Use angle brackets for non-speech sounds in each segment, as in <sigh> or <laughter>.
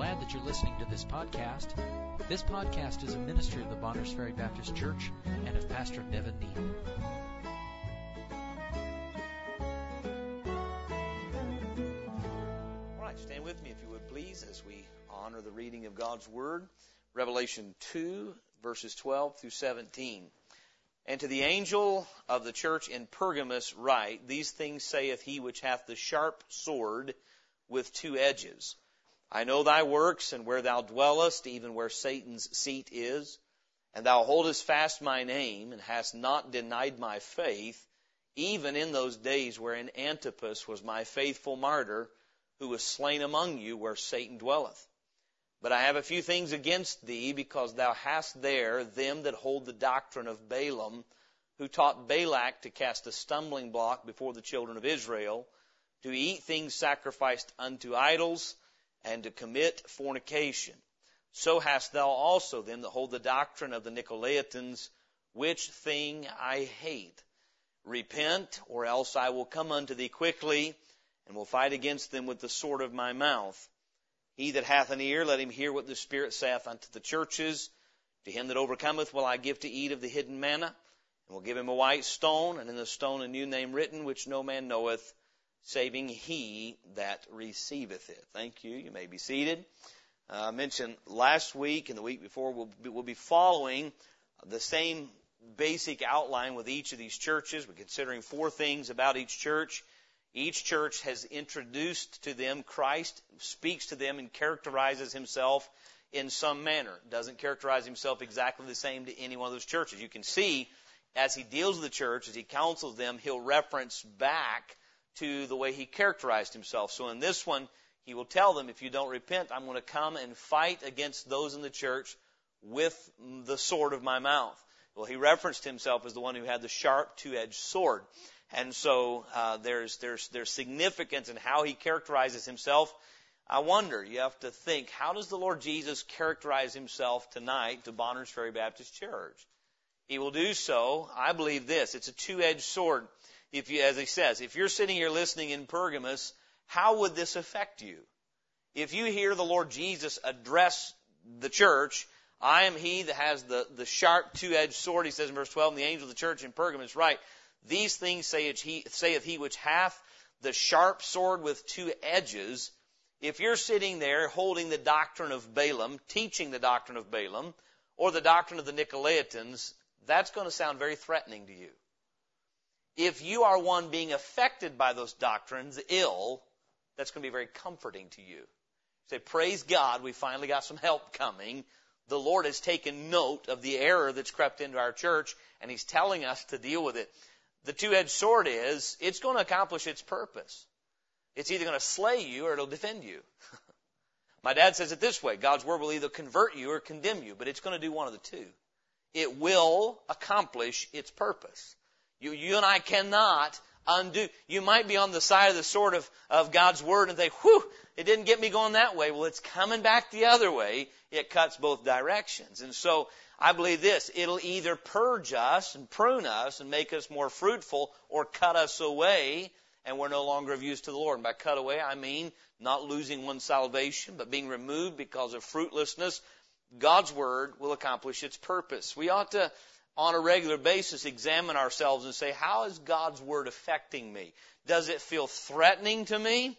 glad that you're listening to this podcast. This podcast is a ministry of the Bonners Ferry Baptist Church and of Pastor Nevin Neal. All right, stand with me if you would please as we honor the reading of God's Word. Revelation 2, verses 12 through 17. And to the angel of the church in Pergamos write, These things saith he which hath the sharp sword with two edges. I know thy works, and where thou dwellest, even where Satan's seat is. And thou holdest fast my name, and hast not denied my faith, even in those days wherein Antipas was my faithful martyr, who was slain among you where Satan dwelleth. But I have a few things against thee, because thou hast there them that hold the doctrine of Balaam, who taught Balak to cast a stumbling block before the children of Israel, to eat things sacrificed unto idols, and to commit fornication. So hast thou also them that hold the doctrine of the Nicolaitans, which thing I hate. Repent, or else I will come unto thee quickly, and will fight against them with the sword of my mouth. He that hath an ear, let him hear what the Spirit saith unto the churches. To him that overcometh will I give to eat of the hidden manna, and will give him a white stone, and in the stone a new name written, which no man knoweth, saving he that receiveth it. Thank you. You may be seated. Uh, I mentioned last week and the week before we'll be, we'll be following the same basic outline with each of these churches. We're considering four things about each church. Each church has introduced to them Christ, speaks to them, and characterizes himself in some manner. Doesn't characterize himself exactly the same to any one of those churches. You can see as he deals with the church, as he counsels them, he'll reference back to the way he characterized himself. So in this one, he will tell them, if you don't repent, I'm going to come and fight against those in the church with the sword of my mouth. Well, he referenced himself as the one who had the sharp two-edged sword. And so uh, there's there's there's significance in how he characterizes himself. I wonder, you have to think, how does the Lord Jesus characterize himself tonight to Bonners Ferry Baptist Church? He will do so, I believe this, it's a two-edged sword. If you, as he says, if you're sitting here listening in Pergamos, how would this affect you? If you hear the Lord Jesus address the church, I am he that has the, the sharp two-edged sword, he says in verse 12, and the angel of the church in Pergamos, write, these things saith he, saith he which hath the sharp sword with two edges. If you're sitting there holding the doctrine of Balaam, teaching the doctrine of Balaam, or the doctrine of the Nicolaitans, that's going to sound very threatening to you. If you are one being affected by those doctrines ill, that's going to be very comforting to you. Say, praise God, we finally got some help coming. The Lord has taken note of the error that's crept into our church, and He's telling us to deal with it the two-edged sword is, it's going to accomplish its purpose. It's either going to slay you or it'll defend you. <laughs> My dad says it this way, God's word will either convert you or condemn you, but it's going to do one of the two. It will accomplish its purpose. You, you and I cannot undo. You might be on the side of the sword of, of God's word and think, whew, it didn't get me going that way. Well, it's coming back the other way. It cuts both directions. And so I believe this, it'll either purge us and prune us and make us more fruitful or cut us away and we're no longer of use to the Lord. And by cut away, I mean not losing one's salvation, but being removed because of fruitlessness. God's Word will accomplish its purpose. We ought to, on a regular basis, examine ourselves and say, how is God's Word affecting me? Does it feel threatening to me?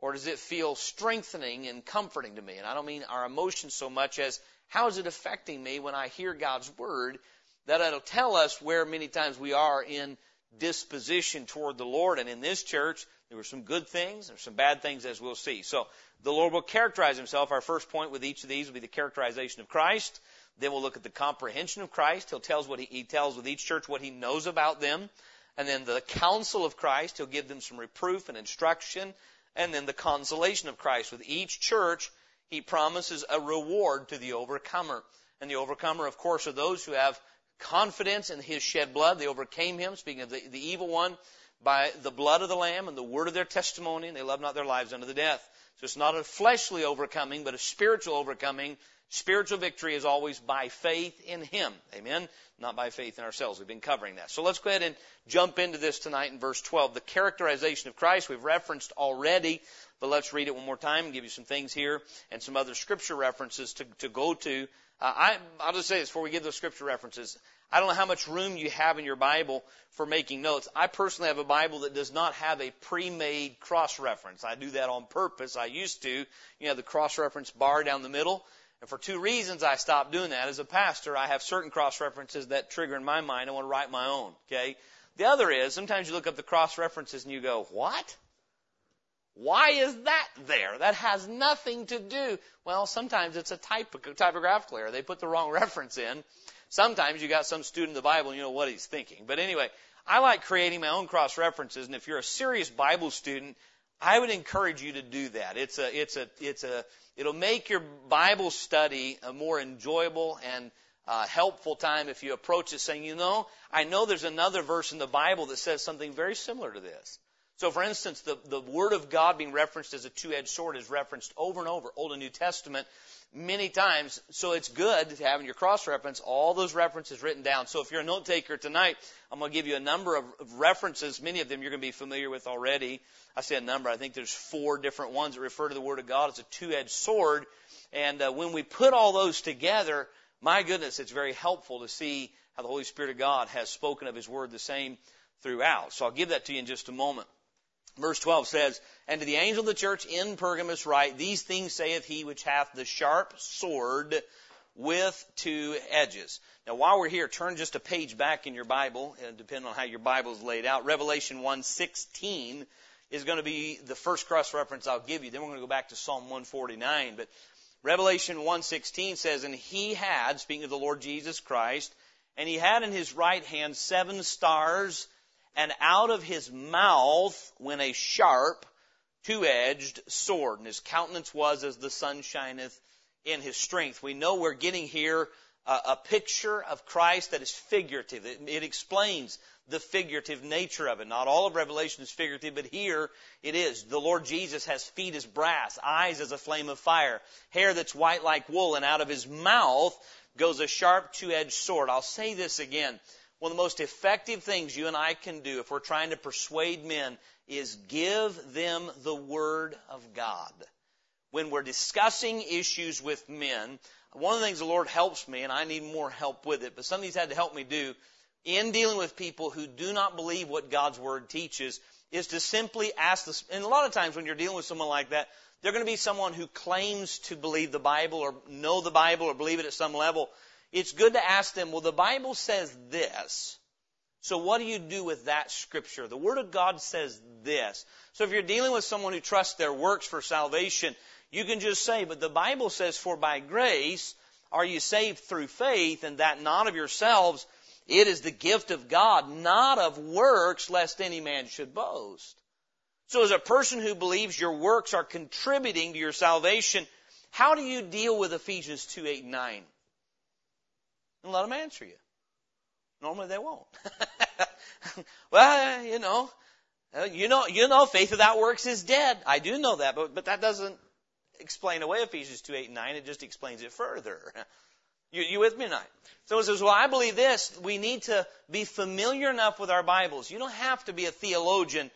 Or does it feel strengthening and comforting to me? And I don't mean our emotions so much as how is it affecting me when I hear God's word? That it'll tell us where many times we are in disposition toward the Lord. And in this church, there were some good things, there's some bad things as we'll see. So the Lord will characterize himself. Our first point with each of these will be the characterization of Christ. Then we'll look at the comprehension of Christ. He'll tell us what he, he tells with each church what he knows about them. And then the counsel of Christ. He'll give them some reproof and instruction. And then the consolation of Christ. With each church, he promises a reward to the overcomer. And the overcomer, of course, are those who have confidence in his shed blood. They overcame him, speaking of the, the evil one. by the blood of the Lamb and the word of their testimony, and they love not their lives unto the death. So it's not a fleshly overcoming, but a spiritual overcoming. Spiritual victory is always by faith in Him. Amen? Not by faith in ourselves. We've been covering that. So let's go ahead and jump into this tonight in verse 12. The characterization of Christ we've referenced already, but let's read it one more time and give you some things here and some other scripture references to, to go to. Uh, I, I'll just say this before we give those scripture references. I don't know how much room you have in your Bible for making notes. I personally have a Bible that does not have a pre-made cross-reference. I do that on purpose. I used to. You know, the cross-reference bar down the middle. And for two reasons I stopped doing that. As a pastor, I have certain cross-references that trigger in my mind. I want to write my own. Okay? The other is, sometimes you look up the cross-references and you go, what? Why is that there? That has nothing to do. Well, sometimes it's a typographical error. They put the wrong <laughs> reference in. Sometimes you got some student of the Bible and you know what he's thinking. But anyway, I like creating my own cross references, and if you're a serious Bible student, I would encourage you to do that. It's a, it's a, it's a, it'll make your Bible study a more enjoyable and uh, helpful time if you approach it saying, you know, I know there's another verse in the Bible that says something very similar to this. So, for instance, the, the Word of God being referenced as a two-edged sword is referenced over and over, Old and New Testament, many times. So it's good to have in your cross-reference all those references written down. So if you're a note taker tonight, I'm going to give you a number of references. Many of them you're going to be familiar with already. I say a number. I think there's four different ones that refer to the Word of God as a two-edged sword. And uh, when we put all those together, my goodness, it's very helpful to see how the Holy Spirit of God has spoken of His Word the same throughout. So I'll give that to you in just a moment. Verse 12 says, And to the angel of the church in Pergamos write, These things saith he which hath the sharp sword with two edges. Now while we're here, turn just a page back in your Bible, depending on how your Bible is laid out. Revelation 1.16 is going to be the first cross reference I'll give you. Then we're going to go back to Psalm 149. But Revelation 1.16 says, And he had, speaking of the Lord Jesus Christ, and he had in his right hand seven stars, and out of his mouth went a sharp, two-edged sword, and his countenance was as the sun shineth in his strength. We know we're getting here a, a picture of Christ that is figurative. It, it explains the figurative nature of it. Not all of Revelation is figurative, but here it is. The Lord Jesus has feet as brass, eyes as a flame of fire, hair that's white like wool, and out of his mouth goes a sharp two-edged sword. I'll say this again. One of the most effective things you and I can do if we're trying to persuade men is give them the Word of God. When we're discussing issues with men, one of the things the Lord helps me, and I need more help with it, but something He's had to help me do in dealing with people who do not believe what God's Word teaches is to simply ask this. And a lot of times when you're dealing with someone like that, they're going to be someone who claims to believe the Bible or know the Bible or believe it at some level it's good to ask them, well, the Bible says this. So what do you do with that scripture? The Word of God says this. So if you're dealing with someone who trusts their works for salvation, you can just say, but the Bible says, for by grace are you saved through faith, and that not of yourselves, it is the gift of God, not of works, lest any man should boast. So as a person who believes your works are contributing to your salvation, how do you deal with Ephesians 2, 8, 9? And let them answer you. Normally they won't. <laughs> well, you know, uh, you know, you know, faith without works is dead. I do know that, but but that doesn't explain away Ephesians two eight and nine. It just explains it further. <laughs> You, you with me tonight? So it says, well, I believe this. We need to be familiar enough with our Bibles. You don't have to be a theologian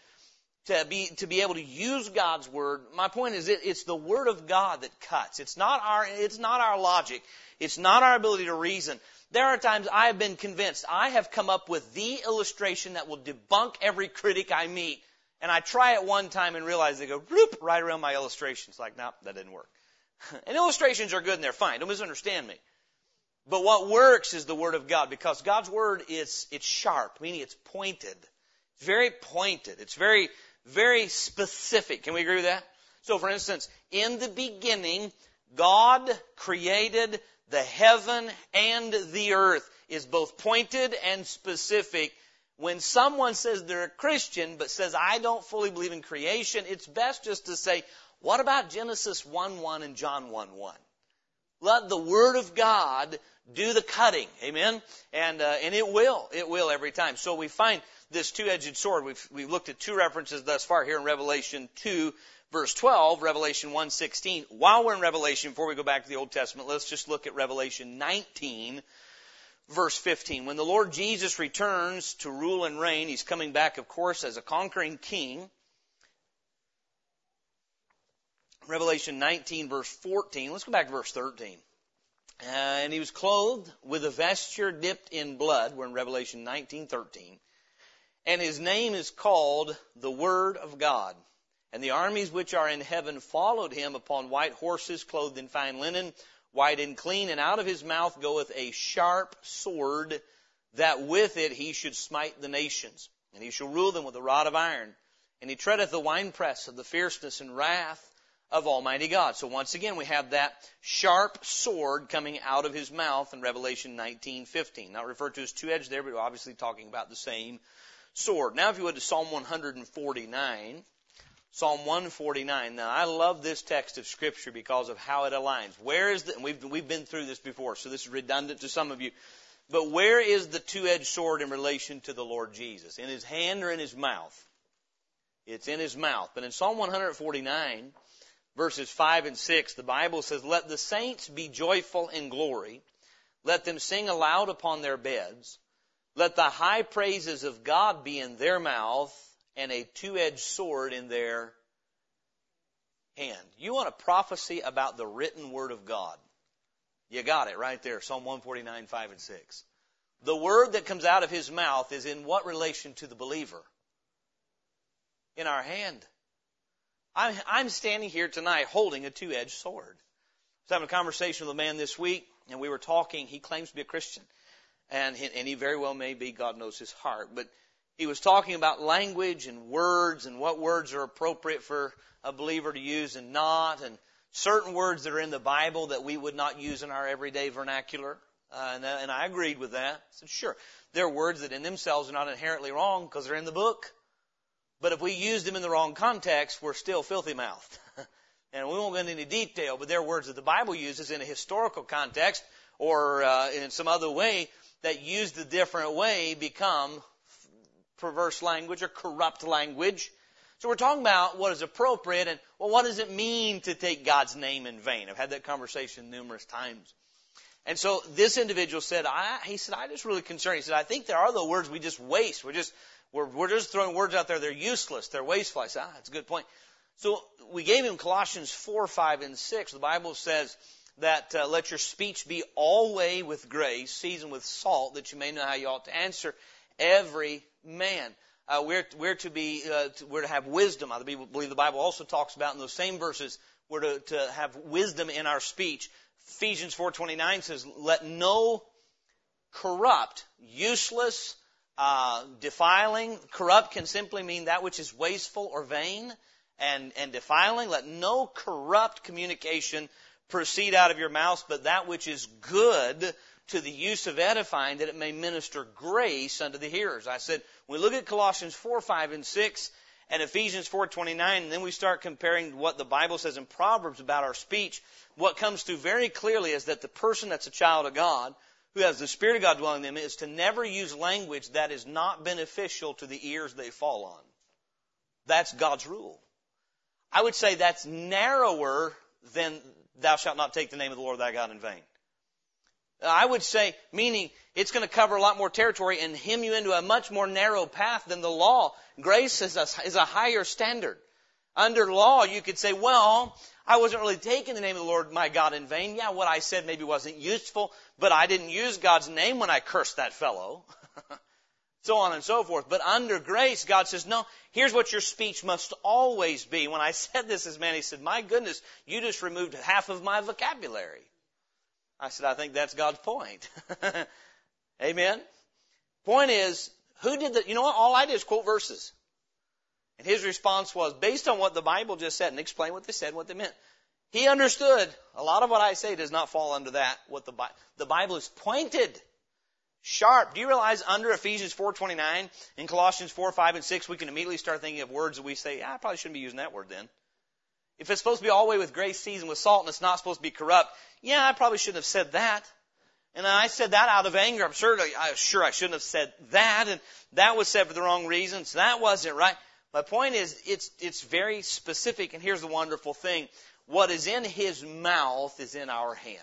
to be to be able to use God's word. My point is, it, it's the word of God that cuts. It's not our it's not our logic. It's not our ability to reason. There are times I have been convinced I have come up with the illustration that will debunk every critic I meet. And I try it one time and realize they go right around my illustration. It's like, nope, that didn't work. <laughs> and illustrations are good and they're fine. Don't misunderstand me. But what works is the Word of God because God's Word is, it's sharp, meaning it's pointed. It's very pointed. It's very, very specific. Can we agree with that? So for instance, in the beginning, God created the heaven and the earth is both pointed and specific. When someone says they're a Christian but says, I don't fully believe in creation, it's best just to say, what about Genesis 1 1 and John 1 1? Let the Word of God do the cutting. Amen? And, uh, and it will. It will every time. So we find this two-edged sword. We've, we've looked at two references thus far here in Revelation 2, verse 12, Revelation 1:16. While we're in Revelation, before we go back to the Old Testament, let's just look at Revelation 19, verse 15. When the Lord Jesus returns to rule and reign, he's coming back, of course, as a conquering king. Revelation 19, verse 14. Let's go back to verse 13. Uh, and he was clothed with a vesture dipped in blood. We're in Revelation 19:13. And his name is called the Word of God. And the armies which are in heaven followed him upon white horses clothed in fine linen, white and clean, and out of his mouth goeth a sharp sword, that with it he should smite the nations. And he shall rule them with a rod of iron. And he treadeth the winepress of the fierceness and wrath of Almighty God. So once again, we have that sharp sword coming out of his mouth in Revelation 19:15. Not referred to as two-edged there, but obviously talking about the same sword. Now, if you would to Psalm 149. Psalm 149. Now, I love this text of Scripture because of how it aligns. Where is the, we've, we've been through this before, so this is redundant to some of you. But where is the two-edged sword in relation to the Lord Jesus? In his hand or in his mouth? It's in his mouth. But in Psalm 149, verses 5 and 6, the Bible says, Let the saints be joyful in glory. Let them sing aloud upon their beds. Let the high praises of God be in their mouth and a two-edged sword in their hand. You want a prophecy about the written word of God. You got it right there. Psalm 149, 5 and 6. The word that comes out of his mouth is in what relation to the believer? In our hand. I'm, I'm standing here tonight holding a two-edged sword. I was having a conversation with a man this week, and we were talking. He claims to be a Christian, and he, and he very well may be. God knows his heart, but he was talking about language and words and what words are appropriate for a believer to use and not, and certain words that are in the Bible that we would not use in our everyday vernacular. Uh, and, and I agreed with that. I said, sure, there are words that in themselves are not inherently wrong because they're in the book. But if we use them in the wrong context, we're still filthy mouthed. <laughs> and we won't go into any detail, but there are words that the Bible uses in a historical context or uh, in some other way that used a different way become perverse language or corrupt language. So we're talking about what is appropriate and well, what does it mean to take God's name in vain? I've had that conversation numerous times. And so this individual said, I, he said, I'm just really concerned. He said, I think there are the words we just waste. We're just, we're, we're just throwing words out there. They're useless. They're wasteful. I ah, that's a good point. So we gave him Colossians 4, 5, and 6. The Bible says that uh, let your speech be always with grace, seasoned with salt, that you may know how you ought to answer every man. Uh, we're, we're to be, uh, to, we're to have wisdom. I believe the Bible also talks about in those same verses, we're to, to have wisdom in our speech. Ephesians 4.29 says, let no corrupt, useless, uh, defiling, corrupt can simply mean that which is wasteful or vain and, and defiling. Let no corrupt communication proceed out of your mouth, but that which is good to the use of edifying that it may minister grace unto the hearers. I said, we look at Colossians 4, 5, and 6, and Ephesians 4:29, and then we start comparing what the Bible says in Proverbs about our speech. What comes through very clearly is that the person that's a child of God, who has the Spirit of God dwelling in them, is to never use language that is not beneficial to the ears they fall on. That's God's rule. I would say that's narrower than thou shalt not take the name of the Lord thy God in vain. I would say, meaning it's going to cover a lot more territory and hem you into a much more narrow path than the law. Grace is a, is a higher standard. Under law, you could say, well, I wasn't really taking the name of the Lord my God in vain. Yeah, what I said maybe wasn't useful, but I didn't use God's name when I cursed that fellow. <laughs> so on and so forth. But under grace, God says, no, here's what your speech must always be. When I <laughs> said this as man, he said, my goodness, you just removed half of my vocabulary. I said, I think that's God's point. <laughs> Amen. Point is, who did that? You know what? All I did is quote verses. And his response was, based on what the Bible just said, and explain what they said, what they meant. He understood a lot of what I say does not fall under that. What the Bible, the Bible is pointed, sharp. Do you realize under Ephesians 4:29 in Colossians 4, 5, and 6, we can immediately start thinking of words that we say, yeah, I probably shouldn't be using that word then. If it's supposed to be all the way with grace seasoned with salt and it's not supposed to be corrupt, yeah, I probably shouldn't have said that. And I said that out of anger. I'm sure, I'm sure I shouldn't have said that, and that was said for the wrong reasons. That wasn't right. My point is, it's, it's very specific, and here's the wonderful thing. What is in his mouth is in our hand.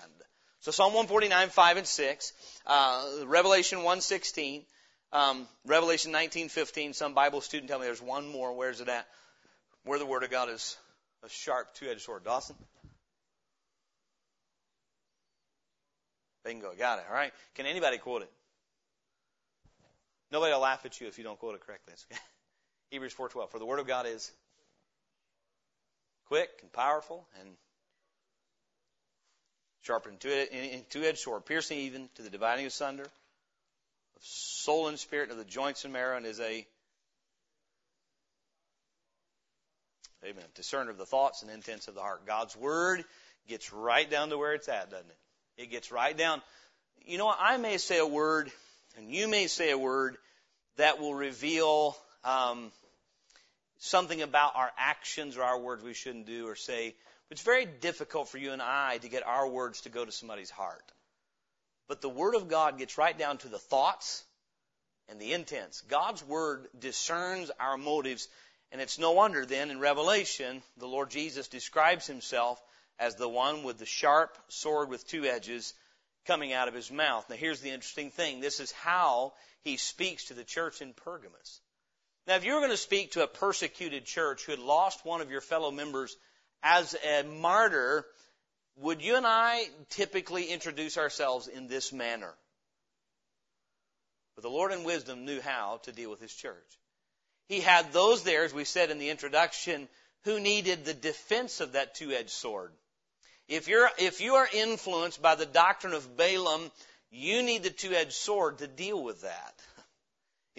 So Psalm 149, 5 and 6, uh, Revelation 116, um, Revelation 19:15. Some Bible student tell me there's one more. Where's it at? Where the Word of God is a sharp two-edged sword. Dawson. Bingo, got it. All right. Can anybody quote it? Nobody will laugh at you if you don't quote it correctly. <laughs> Hebrews 4:12. For the Word of God is quick and powerful and sharper than two-edged sword, piercing even to the dividing asunder of soul and spirit, of the joints and marrow, and is a Amen. Discerner of the thoughts and intents of the heart. God's word gets right down to where it's at, doesn't it? It gets right down. You know, I may say a word, and you may say a word that will reveal um, something about our actions or our words we shouldn't do or say. It's very difficult for you and I to get our words to go to somebody's heart. But the Word of God gets right down to the thoughts and the intents. God's Word discerns our motives. And it's no wonder then in Revelation, the Lord Jesus describes himself as the one with the sharp sword with two edges coming out of his mouth. Now here's the interesting thing. This is how he speaks to the church in Pergamos. Now, if you were going to speak to a persecuted church who had lost one of your fellow members as a martyr, would you and I typically introduce ourselves in this manner? But the Lord in wisdom knew how to deal with his church. He had those there, as we said in the introduction, who needed the defense of that two-edged sword. If you're, if you are influenced by the doctrine of Balaam, you need the two-edged sword to deal with that. <laughs>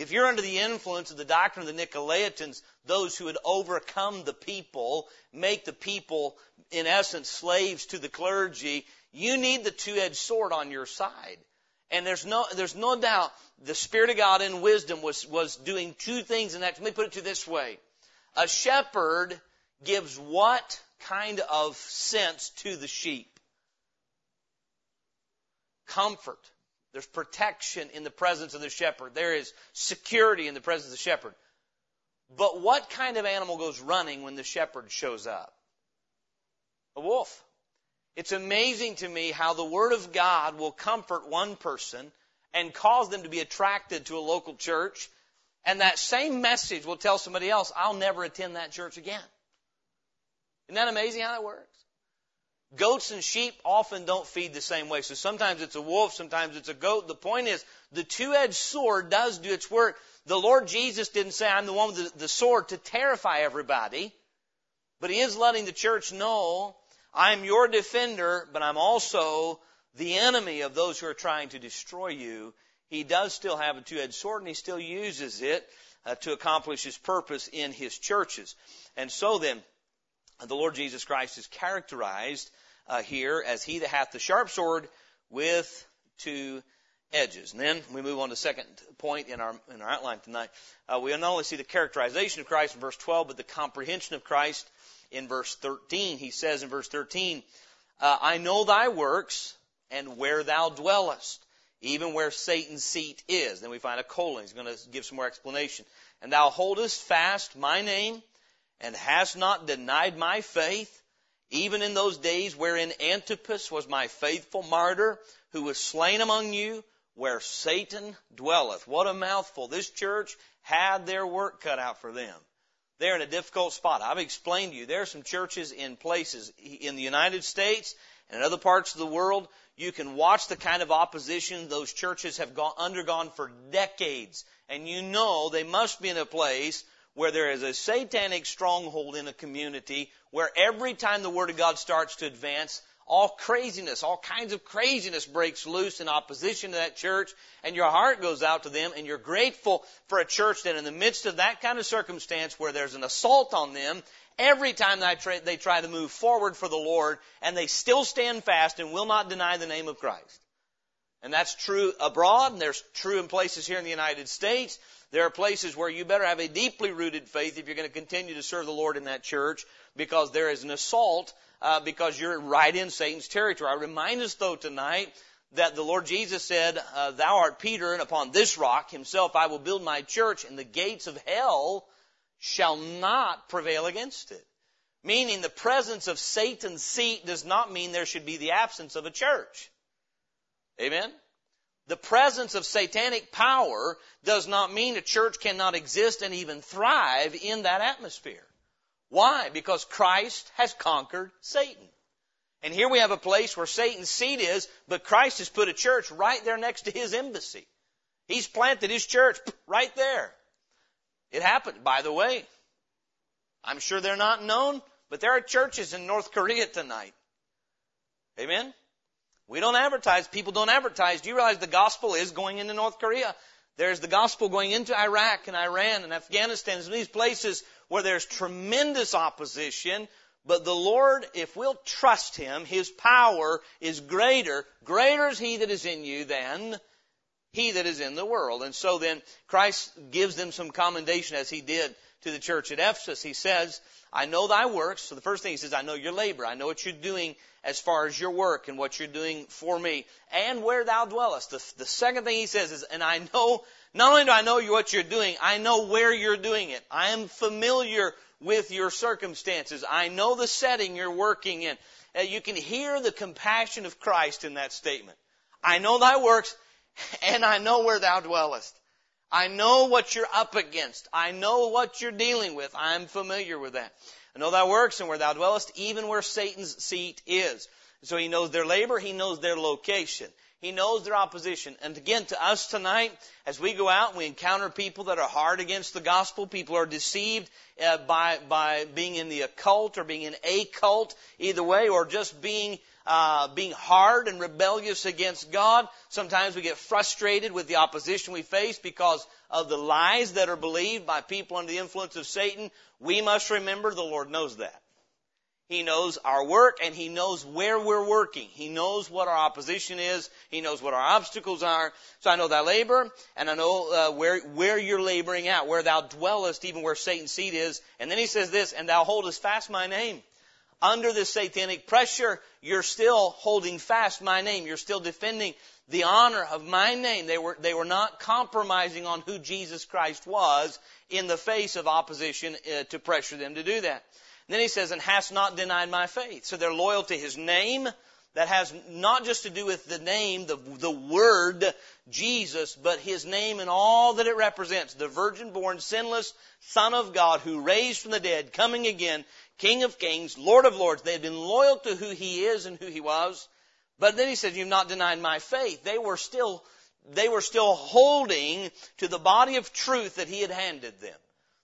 If you're under the influence of the doctrine of the Nicolaitans, those who had overcome the people, make the people, in essence, slaves to the clergy, you need the two-edged sword on your side. And there's no, there's no doubt the Spirit of God in wisdom was, was doing two things in that. Let me put it to this way. A shepherd gives what kind of sense to the sheep? Comfort. There's protection in the presence of the shepherd. There is security in the presence of the shepherd. But what kind of animal goes running when the shepherd shows up? A wolf. It's amazing to me how the Word of God will comfort one person and cause them to be attracted to a local church, and that same message will tell somebody else, I'll never attend that church again. Isn't that amazing how that works? Goats and sheep often don't feed the same way. So sometimes it's a wolf, sometimes it's a goat. The point is, the two-edged sword does do its work. The Lord Jesus didn't say, I'm the one with the, sword to terrify everybody. But He is letting the church know, I'm your defender, but I'm also the enemy of those who are trying to destroy you. He does still have a two-edged sword and He still uses it uh, to accomplish His purpose in His churches. And so then, the Lord Jesus Christ is characterized uh, here as he that hath the sharp sword with two edges. And then we move on to the second point in our in our outline tonight. Uh, we not only see the characterization of Christ in verse 12, but the comprehension of Christ in verse 13. He says in verse 13, uh, "I know thy works and where thou dwellest, even where Satan's seat is." Then we find a colon. He's going to give some more explanation. And thou holdest fast my name and hast not denied my faith even in those days wherein Antipas was my faithful martyr, who was slain among you, where Satan dwelleth. What a mouthful. This church had their work cut out for them. They're in a difficult spot. I've explained to you, there are some churches in places in the United States and in other parts of the world. You can watch the kind of opposition those churches have gone, undergone for decades. And you know they must be in a place where there is a satanic stronghold in a community where every time the Word of God starts to advance, all craziness, all kinds of craziness breaks loose in opposition to that church, and your heart goes out to them, and you're grateful for a church that in the midst of that kind of circumstance where there's an assault on them, every time they try, to move forward for the Lord, and they still stand fast and will not deny the name of Christ. And that's true abroad, and there's true in places here in the United States. There are places where you better have a deeply rooted faith if you're going to continue to serve the Lord in that church because there is an assault uh, because you're right in Satan's territory. I remind us though tonight that the Lord Jesus said, uh, Thou art Peter, and upon this rock himself I will build my church, and the gates of hell shall not prevail against it. Meaning the presence of Satan's seat does not mean there should be the absence of a church. Amen? The presence of satanic power does not mean a church cannot exist and even thrive in that atmosphere. Why? Because Christ has conquered Satan. And here we have a place where Satan's seat is, but Christ has put a church right there next to his embassy. He's planted his church <laughs> right there. It happened, by the way. I'm sure they're not known, but there are churches in North Korea tonight. Amen? We don't advertise. People don't advertise. Do you realize the gospel is going into North Korea? There's the gospel going into Iraq and Iran and Afghanistan and these places where there's tremendous opposition. But the Lord, if we'll trust Him, His power is greater. Greater is He that is in you than he that is in the world. And so then Christ gives them some commendation as he did to the church at Ephesus. He says, I know thy works. So the first thing he says, I know your labor. I know what you're doing as far as your work and what you're doing for me and where thou dwellest. The, the second thing he says is, and I know, not only do I know what you're doing, I know where you're doing it. I am familiar with your circumstances. I know the setting you're working in. Uh, you can hear the compassion of Christ in that statement. I know thy works <laughs> and I know where thou dwellest. I know what you're up against. I know what you're dealing with. I'm familiar with that. I know thy works and where thou dwellest, even where Satan's seat is. So he knows their labor, he knows their location. He knows their opposition. And again, to us tonight, as we go out we encounter people that are hard against the gospel, people are deceived uh, by, by being in the occult or being in a cult, either way, or just being uh, being hard and rebellious against God. Sometimes we get frustrated with the opposition we face because of the lies that are believed by people under the influence of Satan. We must remember the Lord knows that. He knows our work and He knows where we're working. He knows what our opposition is. He knows what our obstacles are. So I know thy labor and I know uh, where, where you're laboring at, where thou dwellest, even where Satan's seat is. And then He says this, and thou holdest fast my name under the satanic pressure, you're still holding fast my name. You're still defending the honor of my name. They were, they were not compromising on who Jesus Christ was in the face of opposition uh, to pressure them to do that. And then he says, and hast not denied my faith. So they're loyal to his name. That has not just to do with the name, the, the word, Jesus, but his name and all that it represents. The virgin born, sinless Son of God who raised from the dead, coming again, King of kings, Lord of lords. They had been loyal to who he is and who he was. But then he said, you've not denied my faith. They were still, they were still holding to the body of truth that he had handed them.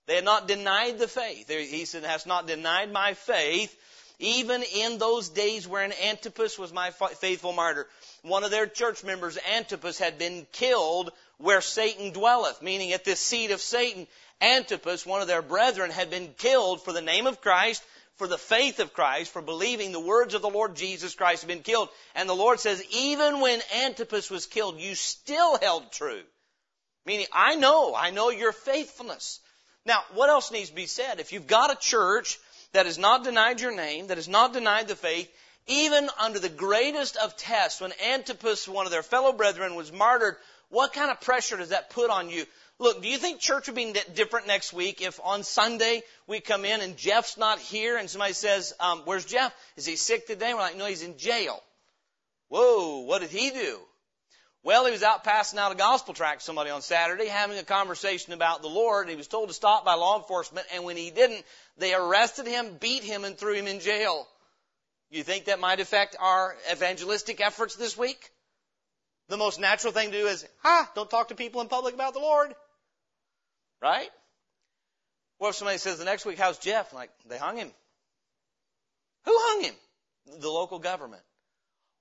They had not denied the faith. He said, has not denied my faith, even in those days wherein Antipas was my faithful martyr. One of their church members, Antipas, had been killed where Satan dwelleth, meaning at this seat of Satan. Antipas, one of their brethren, had been killed for the name of Christ, for the faith of Christ, for believing the words of the Lord Jesus Christ had been killed. And the Lord says, even when Antipas was killed, you still held true. Meaning, I know, I know your faithfulness. Now, what else needs to be said? If you've got a church that has not denied your name, that has not denied the faith, even under the greatest of tests, when Antipas, one of their fellow brethren, was martyred, what kind of pressure does that put on you? Look, do you think church would be different next week if on Sunday we come in and Jeff's not here and somebody says, um, where's Jeff? Is he sick today? We're like, no, he's in jail. Whoa, what did he do? Well, he was out passing out a gospel tract to somebody on Saturday, having a conversation about the Lord, and he was told to stop by law enforcement, and when he didn't, they arrested him, beat him, and threw him in jail. You think that might affect our evangelistic efforts this week? The most natural thing to do is, ah, don't talk to people in public about the Lord. Right? What if somebody says the next week, how's Jeff? Like, they hung him. Who hung him? The local government.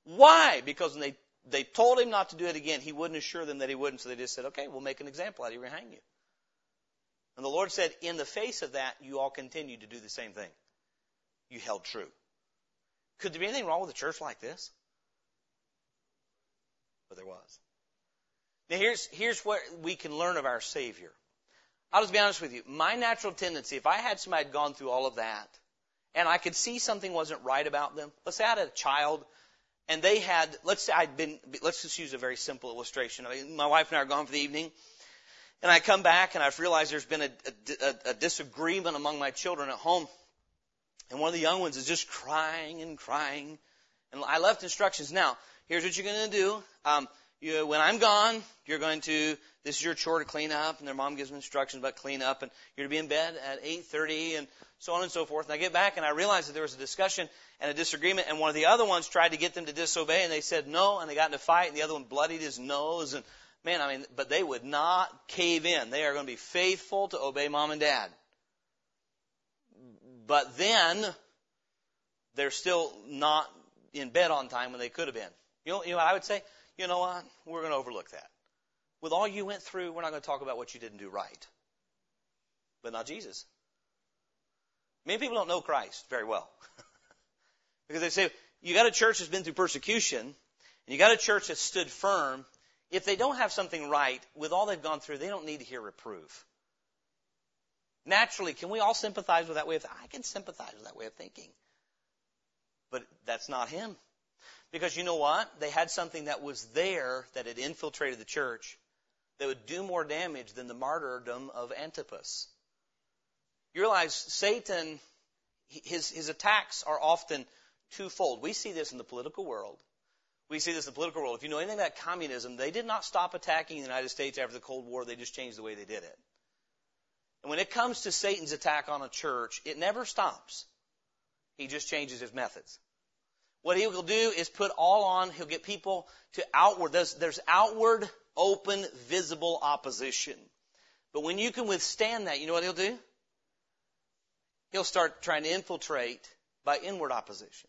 Why? Because when they, they told him not to do it again, he wouldn't assure them that he wouldn't, so they just said, okay, we'll make an example out of you, we'll hang you. And the Lord said, in the face of that, you all continued to do the same thing. You held true. Could there be anything wrong with a church like this? But there was. Now here's, here's what we can learn of our Savior. I'll just be honest with you. My natural tendency, if I had somebody had gone through all of that, and I could see something wasn't right about them, let's say I had a child and they had, let's say I'd been, let's just use a very simple illustration. I mean, my wife and I are gone for the evening, and I come back and I've realized there's been a, a, a disagreement among my children at home, and one of the young ones is just crying and crying, and I left instructions. Now, here's what you're going to do. Um, you, when I'm gone, you're going to, this is your chore to clean up, and their mom gives them instructions about clean up, and you're to be in bed at 8.30, and so on and so forth. And I get back, and I realize that there was a discussion and a disagreement, and one of the other ones tried to get them to disobey, and they said no, and they got in a fight, and the other one bloodied his nose, and man, I mean, but they would not cave in. They are going to be faithful to obey mom and dad. But then, they're still not in bed on time when they could have been. You know, you know what I would say? You know what? We're going to overlook that. With all you went through, we're not going to talk about what you didn't do right. But not Jesus. Many people don't know Christ very well. <laughs> because they say, you got a church that's been through persecution, and you got a church that's stood firm. If they don't have something right, with all they've gone through, they don't need to hear reproof. Naturally, can we all sympathize with that way of thinking? I can sympathize with that way of thinking. But that's not him. Because you know what? They had something that was there that had infiltrated the church that would do more damage than the martyrdom of Antipas. You realize Satan, his, his attacks are often twofold. We see this in the political world. We see this in the political world. If you know anything about communism, they did not stop attacking the United States after the Cold War. They just changed the way they did it. And when it comes to Satan's attack on a church, it never stops. He just changes his methods. What he will do is put all on, he'll get people to outward, there's, there's outward, open, visible opposition. But when you can withstand that, you know what he'll do? He'll start trying to infiltrate by inward opposition.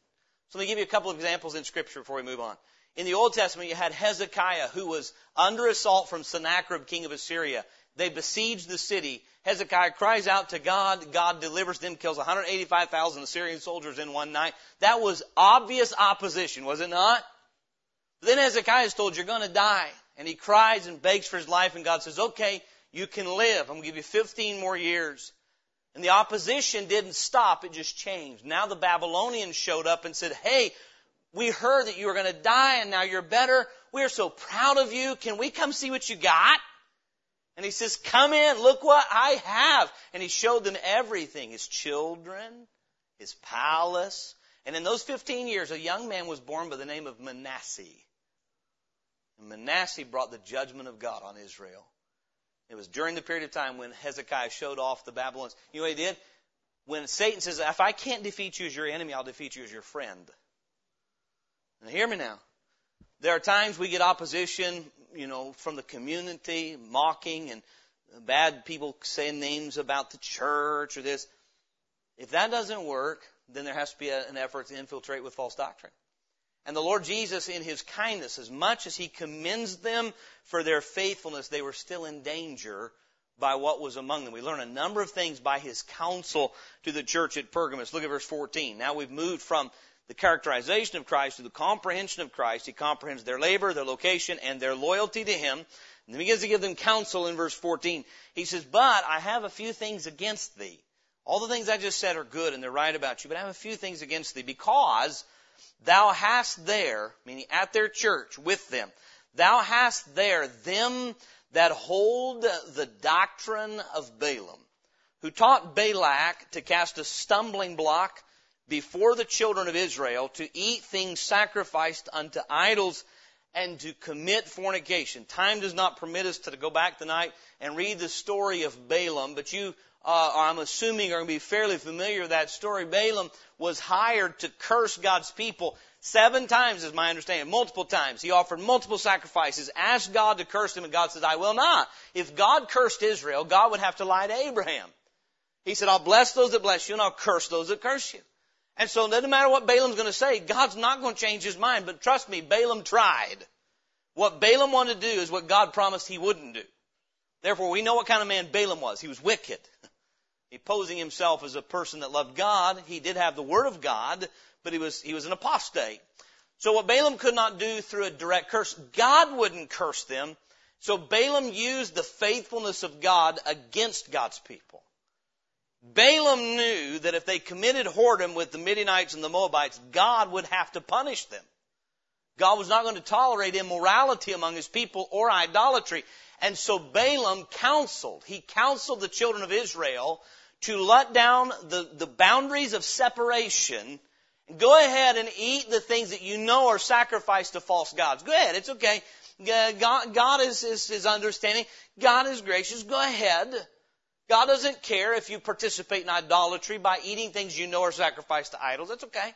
So let me give you a couple of examples in scripture before we move on. In the Old Testament, you had Hezekiah who was under assault from Sennacherib, king of Assyria. They besiege the city. Hezekiah cries out to God. God delivers them, kills 185,000 Assyrian soldiers in one night. That was obvious opposition, was it not? But then Hezekiah is told, you're to die. And he cries and begs for his life, and God says, okay, you can live. I'm to give you 15 more years. And the opposition didn't stop, it just changed. Now the Babylonians showed up and said, hey, we heard that you were to die and now you're better. We're so proud of you. Can we come see what you got? And he says, come in, look what I have. And he showed them everything. His children, his palace. And in those 15 years, a young man was born by the name of Manasseh. And Manasseh brought the judgment of God on Israel. It was during the period of time when Hezekiah showed off the Babylonians. You know what he did? When Satan says, if I can't defeat you as your enemy, I'll defeat you as your friend. Now hear me now. There are times we get opposition you know, from the community, mocking and bad people saying names about the church or this. If that doesn't work, then there has to be a, an effort to infiltrate with false doctrine. And the Lord Jesus, in His kindness, as much as He commends them for their faithfulness, they were still in danger by what was among them. We learn a number of things by His counsel to the church at Pergamos. Look at verse 14. Now we've moved from the characterization of Christ to the comprehension of Christ. He comprehends their labor, their location, and their loyalty to Him. And he begins to give them counsel in verse 14. He says, But I have a few things against thee. All the things I just said are good and they're right about you, but I have a few things against thee because thou hast there, meaning at their church with them, thou hast there them that hold the doctrine of Balaam, who taught Balak to cast a stumbling block before the children of Israel to eat things sacrificed unto idols and to commit fornication. Time does not permit us to go back tonight and read the story of Balaam, but you, uh, I'm assuming, are going to be fairly familiar with that story. Balaam was hired to curse God's people seven times, is my understanding, multiple times. He offered multiple sacrifices, asked God to curse him, and God says, I will not. If God cursed Israel, God would have to lie to Abraham. He said, I'll bless those that bless you, and I'll curse those that curse you. And so it doesn't matter what Balaam's going to say, God's not going to change his mind. But trust me, Balaam tried. What Balaam wanted to do is what God promised he wouldn't do. Therefore, we know what kind of man Balaam was. He was wicked. <laughs> He posing himself as a person that loved God. He did have the word of God, but he was, he was an apostate. So what Balaam could not do through a direct curse, God wouldn't curse them. So Balaam used the faithfulness of God against God's people. Balaam knew that if they committed whoredom with the Midianites and the Moabites, God would have to punish them. God was not going to tolerate immorality among his people or idolatry. And so Balaam counseled, he counseled the children of Israel to let down the, the boundaries of separation Go ahead and eat the things that you know are sacrificed to false gods. Go ahead. It's okay. God, God is, is, is understanding. God is gracious. Go ahead. God doesn't care if you participate in idolatry by eating things you know are sacrificed to idols. That's okay.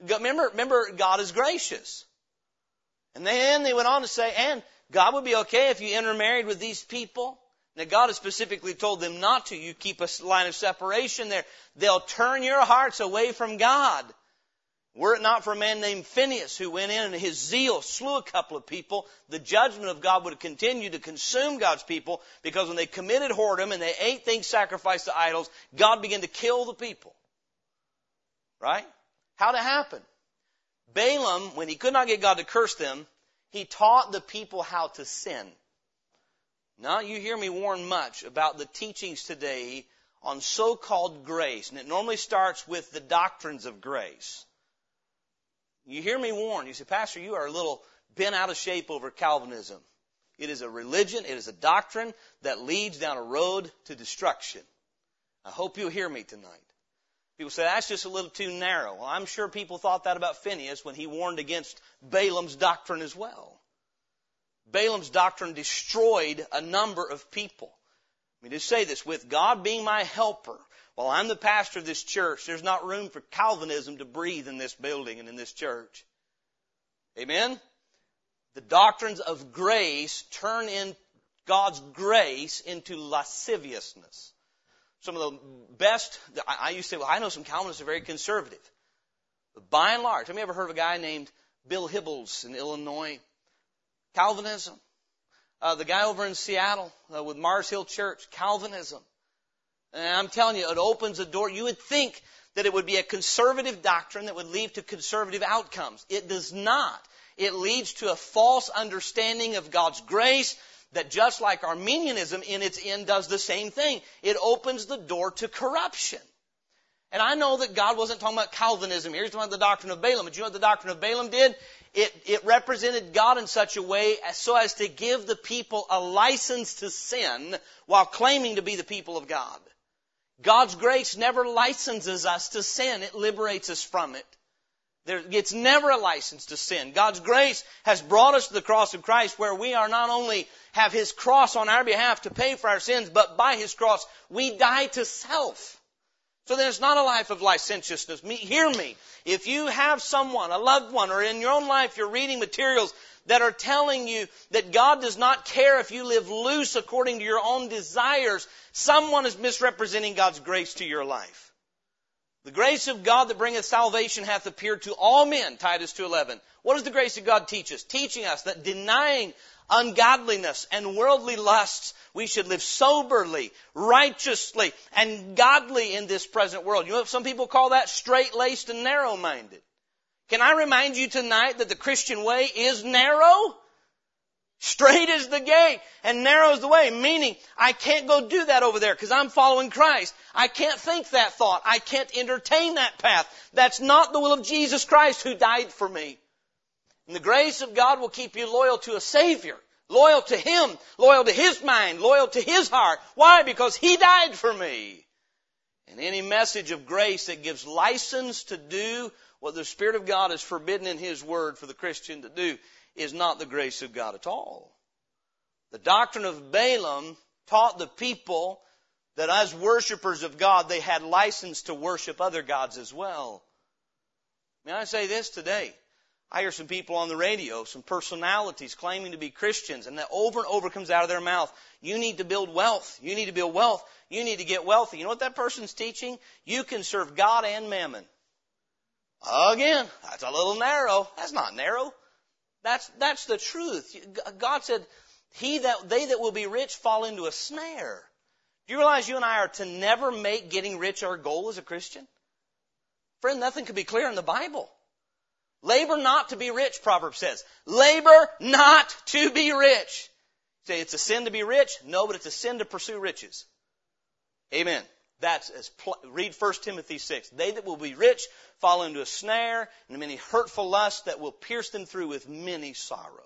Remember, remember, God is gracious. And then they went on to say, and God would be okay if you intermarried with these people. Now God has specifically told them not to. You keep a line of separation there. They'll turn your hearts away from God. Were it not for a man named Phineas who went in and his zeal slew a couple of people, the judgment of God would continue to consume God's people because when they committed whoredom and they ate things sacrificed to idols, God began to kill the people. Right? How'd it happen? Balaam, when he could not get God to curse them, he taught the people how to sin. Now, you hear me warn much about the teachings today on so-called grace, and it normally starts with the doctrines of grace. You hear me warn. You say, Pastor, you are a little bent out of shape over Calvinism. It is a religion, it is a doctrine that leads down a road to destruction. I hope you'll hear me tonight. People say, that's just a little too narrow. Well, I'm sure people thought that about Phineas when he warned against Balaam's doctrine as well. Balaam's doctrine destroyed a number of people. Let me just say this, with God being my helper, while I'm the pastor of this church, there's not room for Calvinism to breathe in this building and in this church. Amen? The doctrines of grace turn in God's grace into lasciviousness. Some of the best, I used to say, well, I know some Calvinists are very conservative. But by and large, have you ever heard of a guy named Bill Hybels in Illinois? Calvinism. Uh, the guy over in Seattle uh, with Mars Hill Church, Calvinism. And I'm telling you, it opens a door. You would think that it would be a conservative doctrine that would lead to conservative outcomes. It does not. It leads to a false understanding of God's grace that just like Arminianism in its end does the same thing. It opens the door to corruption. And I know that God wasn't talking about Calvinism here. Talking about the doctrine of Balaam. But you know what the doctrine of Balaam did? It, it represented God in such a way as so as to give the people a license to sin while claiming to be the people of God. God's grace never licenses us to sin. It liberates us from it. There, it's never a license to sin. God's grace has brought us to the cross of Christ where we are not only have His cross on our behalf to pay for our sins, but by His cross we die to self. So then it's not a life of licentiousness. Me, hear me. If you have someone, a loved one, or in your own life you're reading materials that are telling you that God does not care if you live loose according to your own desires, someone is misrepresenting God's grace to your life. The grace of God that bringeth salvation hath appeared to all men, Titus 2.11. What does the grace of God teach us? Teaching us that denying ungodliness and worldly lusts, we should live soberly, righteously, and godly in this present world. You know, some people call that straight-laced and narrow-minded. Can I remind you tonight that the Christian way is narrow? Straight is the gate and narrow is the way, meaning I can't go do that over there because I'm following Christ. I can't think that thought. I can't entertain that path. That's not the will of Jesus Christ who died for me. And the grace of God will keep you loyal to a Savior, loyal to Him, loyal to His mind, loyal to His heart. Why? Because He died for me. And any message of grace that gives license to do what the Spirit of God has forbidden in His Word for the Christian to do is not the grace of God at all. The doctrine of Balaam taught the people that as worshippers of God, they had license to worship other gods as well. May I say this today? I hear some people on the radio, some personalities claiming to be Christians, and that over and over comes out of their mouth, you need to build wealth. You need to build wealth. You need to get wealthy. You know what that person's teaching? You can serve God and mammon. Again, that's a little narrow. That's not narrow. That's, that's the truth. God said, he that, they that will be rich fall into a snare. Do you realize you and I are to never make getting rich our goal as a Christian? Friend, nothing could be clearer in the Bible. Labor not to be rich, Proverbs says. Labor not to be rich. Say it's a sin to be rich? No, but it's a sin to pursue riches. Amen. That's as pl- read 1 Timothy 6. They that will be rich fall into a snare and many hurtful lusts that will pierce them through with many sorrows.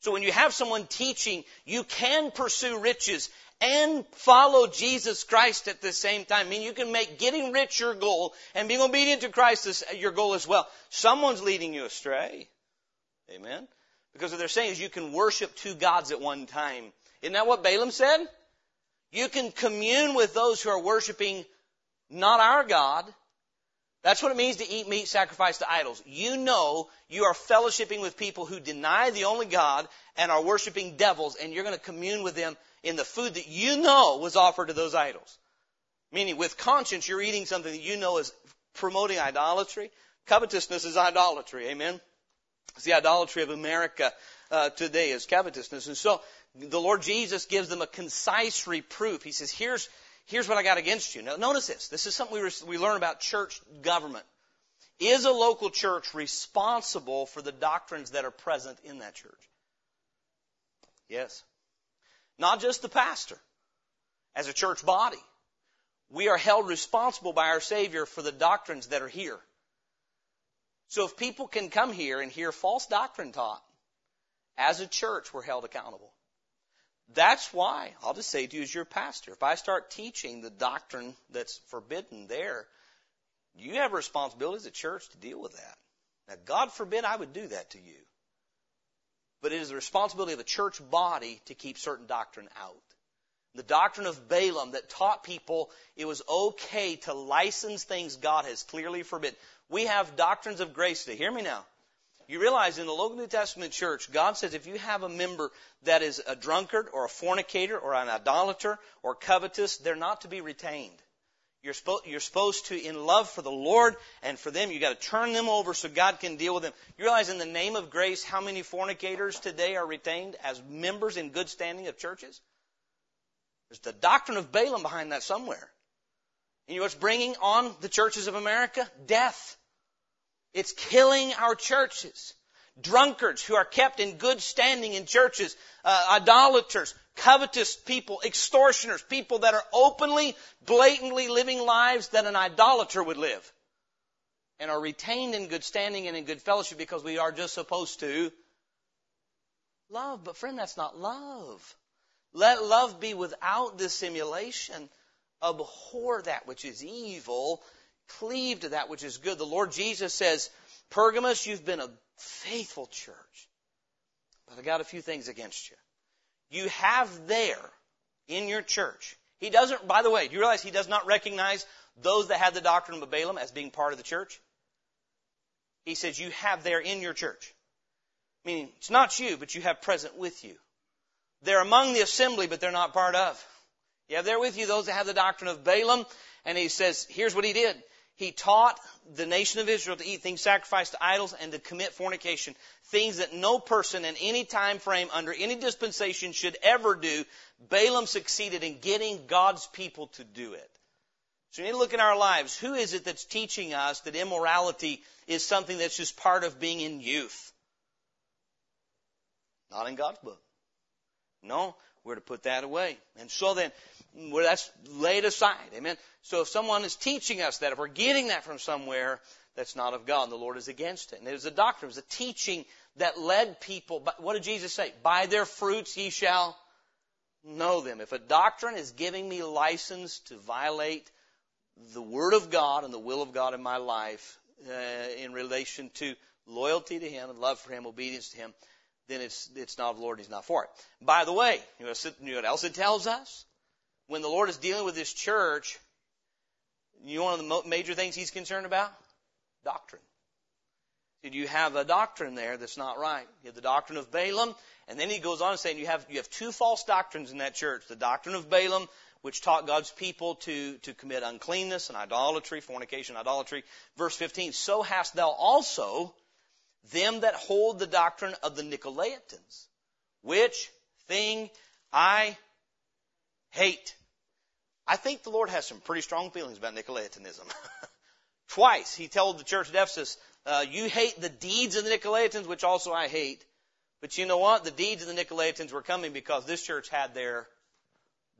So when you have someone teaching, you can pursue riches and follow Jesus Christ at the same time. I mean, you can make getting rich your goal and being obedient to Christ is your goal as well. Someone's leading you astray. Amen. Because what they're saying is you can worship two gods at one time. Isn't that what Balaam said? You can commune with those who are worshiping not our God. That's what it means to eat meat sacrificed to idols. You know you are fellowshipping with people who deny the only God and are worshiping devils, and you're going to commune with them in the food that you know was offered to those idols. Meaning, with conscience, you're eating something that you know is promoting idolatry. Covetousness is idolatry. Amen. It's the idolatry of America uh, today is covetousness, and so the Lord Jesus gives them a concise reproof. He says, here's, here's what I got against you. Now, notice this. This is something we, we learn about church government. Is a local church responsible for the doctrines that are present in that church? Yes. Not just the pastor. As a church body, we are held responsible by our Savior for the doctrines that are here. So if people can come here and hear false doctrine taught, as a church, we're held accountable. That's why I'll just say to you as your pastor, if I start teaching the doctrine that's forbidden there, you have a responsibility as a church to deal with that. Now, God forbid I would do that to you. But it is the responsibility of a church body to keep certain doctrine out. The doctrine of Balaam that taught people it was okay to license things God has clearly forbidden. We have doctrines of grace today. Hear me now. You realize in the local New Testament church, God says if you have a member that is a drunkard or a fornicator or an idolater or covetous, they're not to be retained. You're, spo- you're supposed to, in love for the Lord and for them, you got to turn them over so God can deal with them. You realize in the name of grace how many fornicators today are retained as members in good standing of churches? There's the doctrine of Balaam behind that somewhere. And you know what's bringing on the churches of America? Death. It's killing our churches. Drunkards who are kept in good standing in churches, uh, idolaters, covetous people, extortioners, people that are openly, blatantly living lives that an idolater would live and are retained in good standing and in good fellowship because we are just supposed to love. But friend, that's not love. Let love be without dissimulation. Abhor that which is evil cleave to that which is good. The Lord Jesus says, Pergamos, you've been a faithful church, but I got a few things against you. You have there in your church, he doesn't, by the way, do you realize he does not recognize those that had the doctrine of Balaam as being part of the church? He says, you have there in your church. Meaning, it's not you, but you have present with you. They're among the assembly, but they're not part of. You have there with you those that have the doctrine of Balaam, and he says, here's what he did. He taught the nation of Israel to eat things sacrificed to idols and to commit fornication. Things that no person in any time frame under any dispensation should ever do. Balaam succeeded in getting God's people to do it. So we need to look in our lives. Who is it that's teaching us that immorality is something that's just part of being in youth? Not in God's book. No, we're to put that away. And so then, well, that's laid aside. Amen. So if someone is teaching us that, if we're getting that from somewhere, that's not of God. The Lord is against it. And it was a doctrine, it was a teaching that led people. But What did Jesus say? By their fruits ye shall know them. If a doctrine is giving me license to violate the Word of God and the will of God in my life uh, in relation to loyalty to Him and love for Him, obedience to Him, then it's, it's not of the Lord, and He's not for it. By the way, you know what else it tells us? When the Lord is dealing with His church, you know one of the major things He's concerned about? Doctrine. Did you have a doctrine there that's not right? You have the doctrine of Balaam, and then he goes on saying you have you have two false doctrines in that church: the doctrine of Balaam, which taught God's people to to commit uncleanness and idolatry, fornication, idolatry. Verse 15: So hast thou also them that hold the doctrine of the Nicolaitans, which thing I hate. I think the Lord has some pretty strong feelings about Nicolaitanism. <laughs> Twice he told the church at Ephesus, uh, you hate the deeds of the Nicolaitans, which also I hate. But you know what? The deeds of the Nicolaitans were coming because this church had their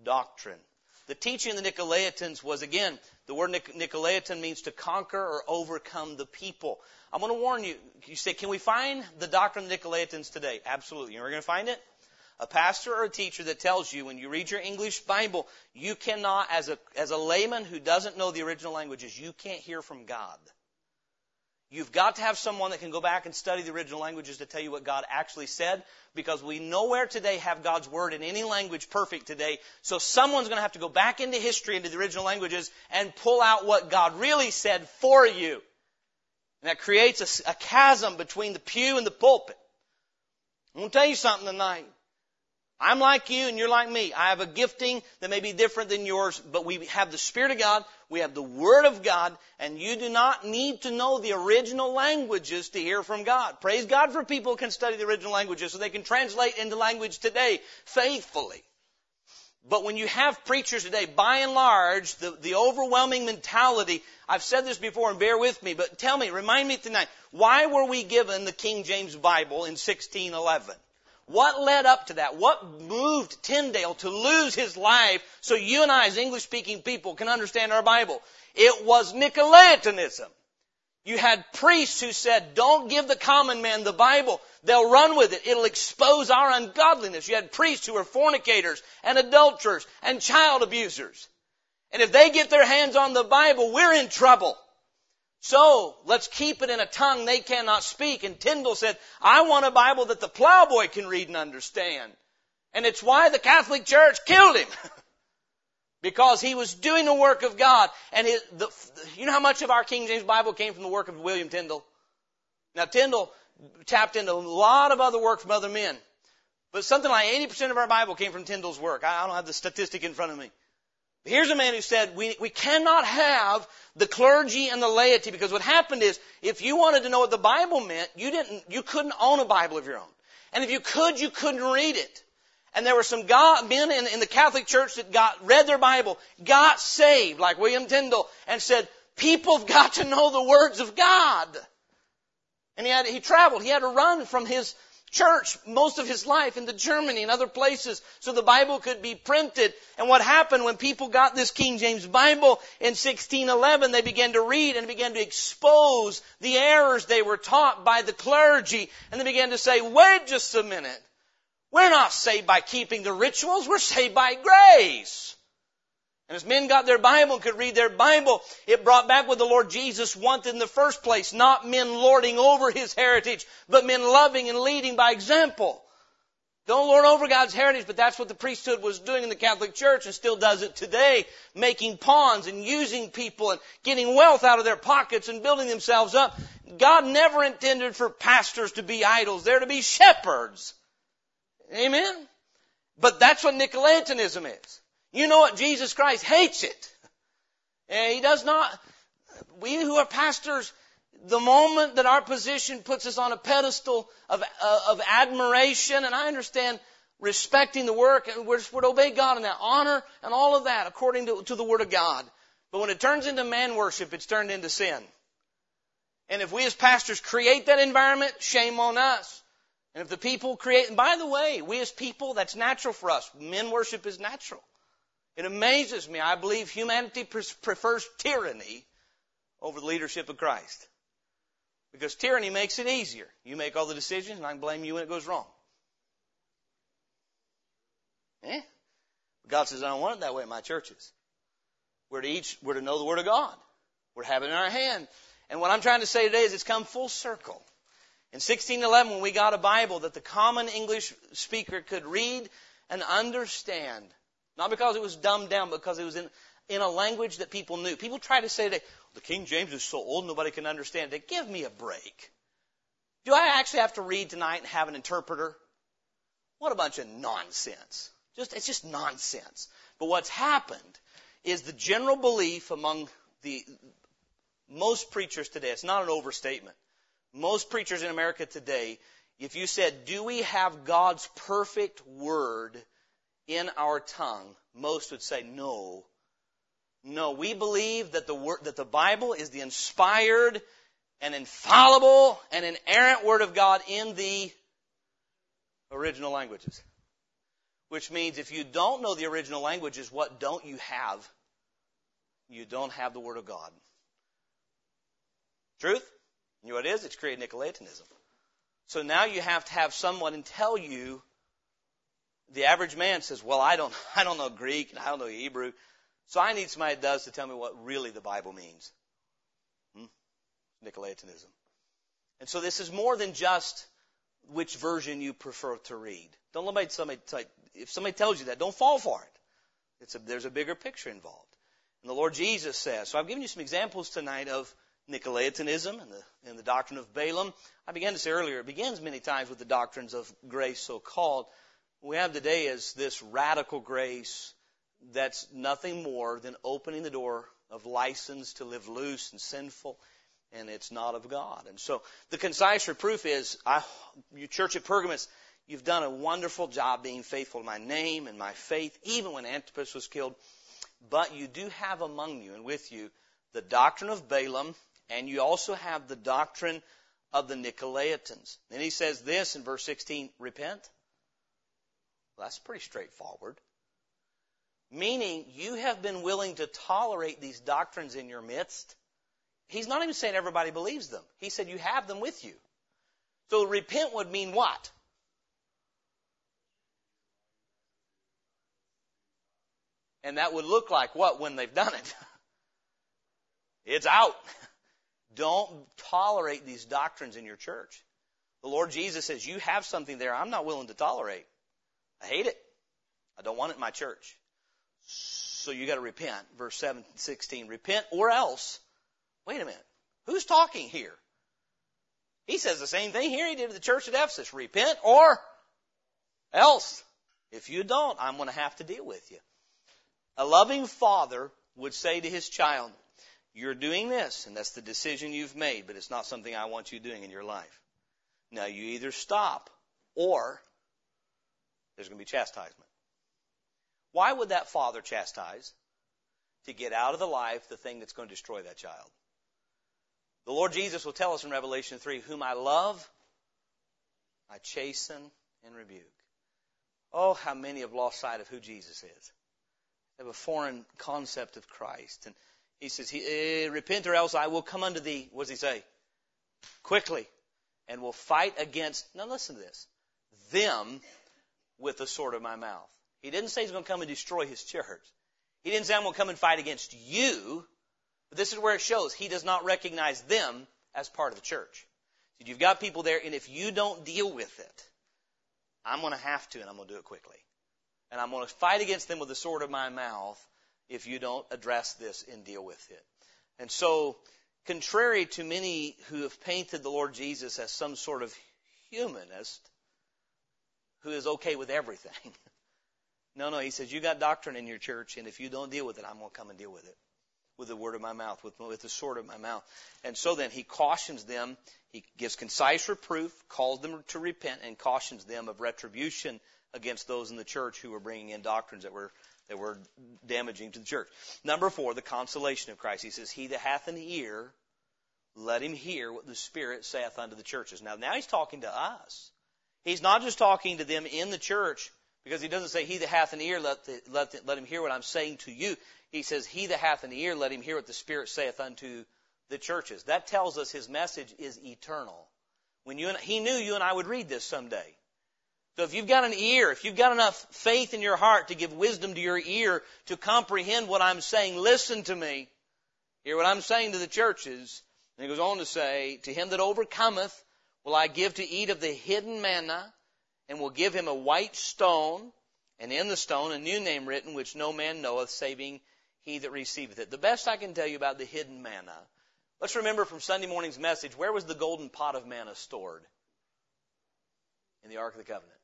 doctrine. the teaching of the Nicolaitans was again, the word Nicolaitan means to conquer or overcome the people. I'm going to warn you. You say, can we find the doctrine of the Nicolaitans today? Absolutely. You're going to find it? A pastor or a teacher that tells you when you read your English Bible, you cannot, as a, as a layman who doesn't know the original languages, you can't hear from God. You've got to have someone that can go back and study the original languages to tell you what God actually said because we nowhere today have God's word in any language perfect today. So someone's going to have to go back into history, into the original languages and pull out what God really said for you. And that creates a, a chasm between the pew and the pulpit. I'm going to tell you something tonight. I'm like you and you're like me. I have a gifting that may be different than yours, but we have the Spirit of God, we have the Word of God, and you do not need to know the original languages to hear from God. Praise God for people who can study the original languages so they can translate into language today faithfully. But when you have preachers today, by and large, the, the overwhelming mentality, I've said this before and bear with me, but tell me, remind me tonight, why were we given the King James Bible in 1611? What led up to that? What moved Tyndale to lose his life so you and I as English speaking people can understand our Bible? It was Nicolaitanism. You had priests who said, don't give the common man the Bible. They'll run with it. It'll expose our ungodliness. You had priests who were fornicators and adulterers and child abusers. And if they get their hands on the Bible, we're in trouble. So, let's keep it in a tongue they cannot speak. And Tyndale said, I want a Bible that the plowboy can read and understand. And it's why the Catholic Church killed him. <laughs> because he was doing the work of God. And his, the, you know how much of our King James Bible came from the work of William Tyndale? Now, Tyndale tapped into a lot of other work from other men. But something like 80% of our Bible came from Tyndale's work. I don't have the statistic in front of me. Here's a man who said, we, we cannot have the clergy and the laity because what happened is, if you wanted to know what the Bible meant, you didn't, you couldn't own a Bible of your own. And if you could, you couldn't read it. And there were some God, men in, in the Catholic Church that got, read their Bible, got saved, like William Tyndale, and said, people have got to know the words of God. And he had, he traveled, he had to run from his, church most of his life into Germany and other places so the Bible could be printed. And what happened when people got this King James Bible in 1611, they began to read and began to expose the errors they were taught by the clergy. And they began to say, wait just a minute. We're not saved by keeping the rituals. We're saved by grace. And as men got their Bible and could read their Bible, it brought back what the Lord Jesus wanted in the first place. Not men lording over His heritage, but men loving and leading by example. Don't lord over God's heritage, but that's what the priesthood was doing in the Catholic Church and still does it today. Making pawns and using people and getting wealth out of their pockets and building themselves up. God never intended for pastors to be idols. They're to be shepherds. Amen? But that's what Nicolaitanism is. You know what? Jesus Christ hates it. And he does not, we who are pastors, the moment that our position puts us on a pedestal of, uh, of admiration, and I understand respecting the work, and we're, we're to obey God in that honor and all of that according to, to the Word of God. But when it turns into man worship, it's turned into sin. And if we as pastors create that environment, shame on us. And if the people create, and by the way, we as people, that's natural for us. Men worship is natural. It amazes me. I believe humanity prefers tyranny over the leadership of Christ. Because tyranny makes it easier. You make all the decisions and I can blame you when it goes wrong. Eh? God says, I don't want it that way in my churches. We're to each, we're to know the Word of God. We're to have it in our hand. And what I'm trying to say today is it's come full circle. In 1611, when we got a Bible that the common English speaker could read and understand, not because it was dumbed down, but because it was in, in a language that people knew. People try to say today, the King James is so old nobody can understand it. Give me a break. Do I actually have to read tonight and have an interpreter? What a bunch of nonsense. Just, it's just nonsense. But what's happened is the general belief among the most preachers today, it's not an overstatement. Most preachers in America today, if you said, do we have God's perfect word in our tongue, most would say no. No, we believe that the word, that the Bible is the inspired and infallible and inerrant Word of God in the original languages. which means if you don't know the original languages, what don't you have? You don't have the Word of God. Truth? You know what it is? It's created Nicolaitanism. So now you have to have someone and tell you. The average man says, "Well, I don't, <laughs> I don't know Greek and I don't know Hebrew, so I need somebody that does to tell me what really the Bible means." Hmm? Nicolaitanism. And so this is more than just which version you prefer to read. Don't let somebody, if somebody tells you that, don't fall for it. A, there's a bigger picture involved. And the Lord Jesus says. So I've given you some examples tonight of Nicolaitanism and the, and the doctrine of Balaam. I began to say earlier, it begins many times with the doctrines of grace, so called. What we have today is this radical grace that's nothing more than opening the door of license to live loose and sinful, and it's not of God. And so the concise reproof is, I, you church at Pergamos, you've done a wonderful job being faithful to my name and my faith, even when Antipas was killed. But you do have among you and with you the doctrine of Balaam and you also have the doctrine of the Nicolaitans. And he says this in verse 16, repent. Well, that's pretty straightforward. Meaning, you have been willing to tolerate these doctrines in your midst. He's not even saying everybody believes them. He said you have them with you. So repent would mean what? And that would look like what when they've done it? <laughs> It's out. <laughs> Don't tolerate these doctrines in your church. The Lord Jesus says, You have something there I'm not willing to tolerate. I hate it. I don't want it in my church. So you got to repent. Verse 7, 16. Repent or else. Wait a minute. Who's talking here? He says the same thing here he did to the church at Ephesus. Repent or else. If you don't, I'm going to have to deal with you. A loving father would say to his child, you're doing this, and that's the decision you've made, but it's not something I want you doing in your life. Now you either stop or there's going to be chastisement. Why would that father chastise? To get out of the life the thing that's going to destroy that child. The Lord Jesus will tell us in Revelation 3, whom I love, I chasten and rebuke. Oh, how many have lost sight of who Jesus is. They have a foreign concept of Christ. And he says, eh, Repent or else I will come unto thee. What does he say? Quickly. And will fight against, now listen to this, them with the sword of my mouth. He didn't say he's going to come and destroy his church. He didn't say I'm going to come and fight against you. But this is where it shows he does not recognize them as part of the church. So you've got people there, and if you don't deal with it, I'm going to have to, and I'm going to do it quickly. And I'm going to fight against them with the sword of my mouth if you don't address this and deal with it. And so, contrary to many who have painted the Lord Jesus as some sort of humanist who is okay with everything. <laughs> No, no, he says, you got doctrine in your church, and if you don't deal with it, I'm going to come and deal with it. With the word of my mouth, with, with the sword of my mouth. And so then he cautions them, he gives concise reproof, calls them to repent, and cautions them of retribution against those in the church who were bringing in doctrines that were that were damaging to the church. Number four, the consolation of Christ. He says, He that hath an ear, let him hear what the Spirit saith unto the churches. Now, now he's talking to us. He's not just talking to them in the church because he doesn't say, He that hath an ear, let, the, let, the, let him hear what I'm saying to you. He says, He that hath an ear, let him hear what the Spirit saith unto the churches. That tells us his message is eternal. When you and, he knew you and I would read this someday. So if you've got an ear, if you've got enough faith in your heart to give wisdom to your ear to comprehend what I'm saying, listen to me. Hear what I'm saying to the churches. And he goes on to say, To him that overcometh will I give to eat of the hidden manna, and will give him a white stone, and in the stone a new name written, which no man knoweth, saving he that receiveth it. The best I can tell you about the hidden manna. Let's remember from Sunday morning's message, where was the golden pot of manna stored? In the Ark of the Covenant.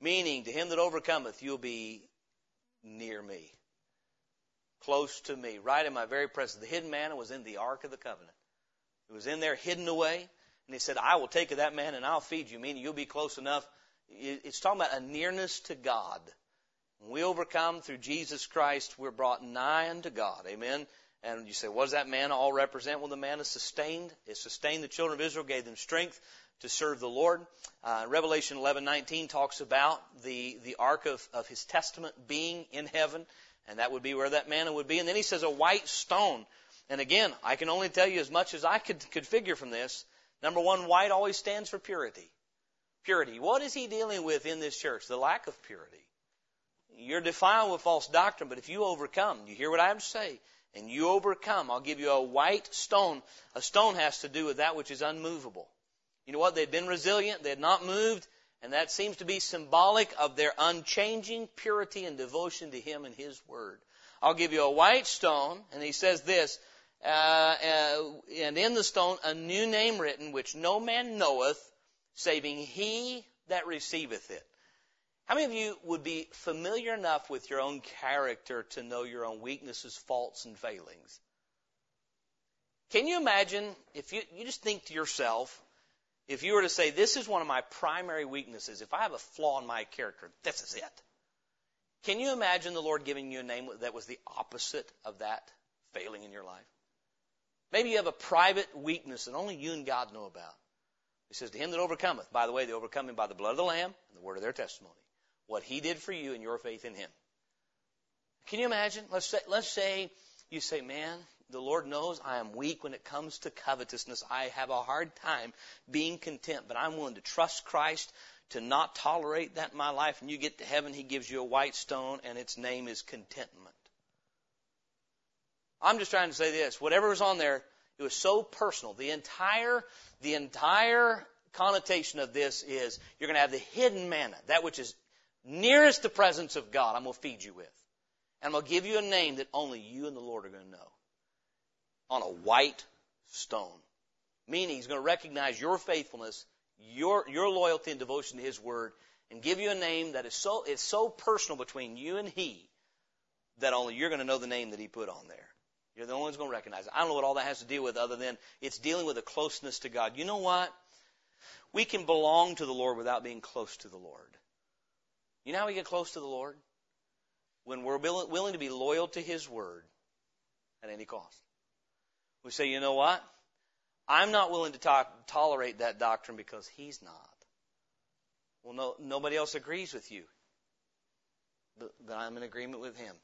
Meaning, to him that overcometh, you'll be near me. Close to me. Right in my very presence. The hidden manna was in the Ark of the Covenant. It was in there hidden away. And he said, I will take of that man and I'll feed you. Meaning, you'll be close enough. It's talking about a nearness to God. When we overcome through Jesus Christ, we're brought nigh unto God. Amen. And you say, what does that man all represent? Well, the man is sustained. It sustained the children of Israel, gave them strength to serve the Lord. Uh, Revelation 11:19 talks about the the ark of, of His testament being in heaven, and that would be where that manna would be. And then He says a white stone. And again, I can only tell you as much as I could could figure from this. Number one, white always stands for purity. Purity. What is He dealing with in this church? The lack of purity. You're defiled with false doctrine, but if you overcome, you hear what I have to say, and you overcome, I'll give you a white stone. A stone has to do with that which is unmovable. You know what? They'd been resilient, they had not moved, and that seems to be symbolic of their unchanging purity and devotion to Him and His Word. I'll give you a white stone, and he says this, uh, and in the stone a new name written, which no man knoweth, saving he that receiveth it. How many of you would be familiar enough with your own character to know your own weaknesses, faults, and failings? Can you imagine if you, you just think to yourself, if you were to say, this is one of my primary weaknesses, if I have a flaw in my character, this is it. Can you imagine the Lord giving you a name that was the opposite of that failing in your life? Maybe you have a private weakness that only you and God know about. He says, To him that overcometh, by the way, they overcome him by the blood of the Lamb and the word of their testimony what he did for you and your faith in him. Can you imagine? Let's say, let's say you say, man, the Lord knows I am weak when it comes to covetousness. I have a hard time being content, but I'm willing to trust Christ to not tolerate that in my life. And you get to heaven, He gives you a white stone, and its name is contentment. I'm just trying to say this. Whatever was on there, it was so personal. The entire, the entire connotation of this is you're going to have the hidden manna, that which is nearest the presence of God, I'm going to feed you with. And I'm going to give you a name that only you and the Lord are going to know. On a white stone. Meaning he's going to recognize your faithfulness, your, your loyalty and devotion to his word, and give you a name that is so, it's so personal between you and he that only you're going to know the name that he put on there. You're the only one's going to recognize it. I don't know what all that has to deal with other than it's dealing with a closeness to God. You know what? We can belong to the Lord without being close to the Lord. You know how we get close to the Lord? When we're willing to be loyal to His Word at any cost. We say, you know what? I'm not willing to talk, tolerate that doctrine because He's not. Well, no, nobody else agrees with you. But, but I'm in agreement with Him.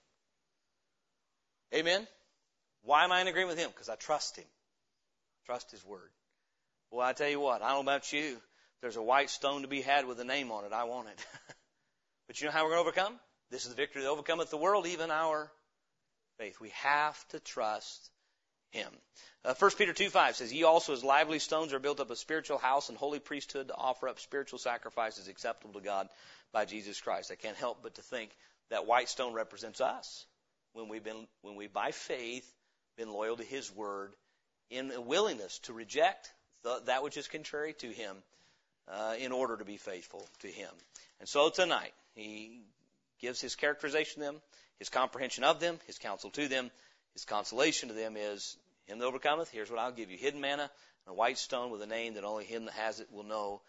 Amen? Why am I in agreement with Him? Because I trust Him. Trust His Word. Well, I tell you what, I don't know about you. There's a white stone to be had with a name on it. I want it. <laughs> But you know how we're going to overcome? This is the victory that overcometh the world, even our faith. We have to trust Him. Uh, 1 Peter 2 5 says, Ye also as lively stones are built up a spiritual house and holy priesthood to offer up spiritual sacrifices acceptable to God by Jesus Christ. I can't help but to think that white stone represents us when we've been, when we by faith been loyal to His word in a willingness to reject the, that which is contrary to Him uh, in order to be faithful to Him. And so tonight, he gives his characterization to them, his comprehension of them, his counsel to them. His consolation to them is, Him that overcometh, here's what I'll give you hidden manna, and a white stone with a name that only him that has it will know.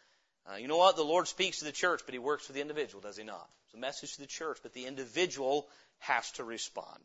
Uh, you know what? The Lord speaks to the church, but He works for the individual, does He not? It's a message to the church, but the individual has to respond.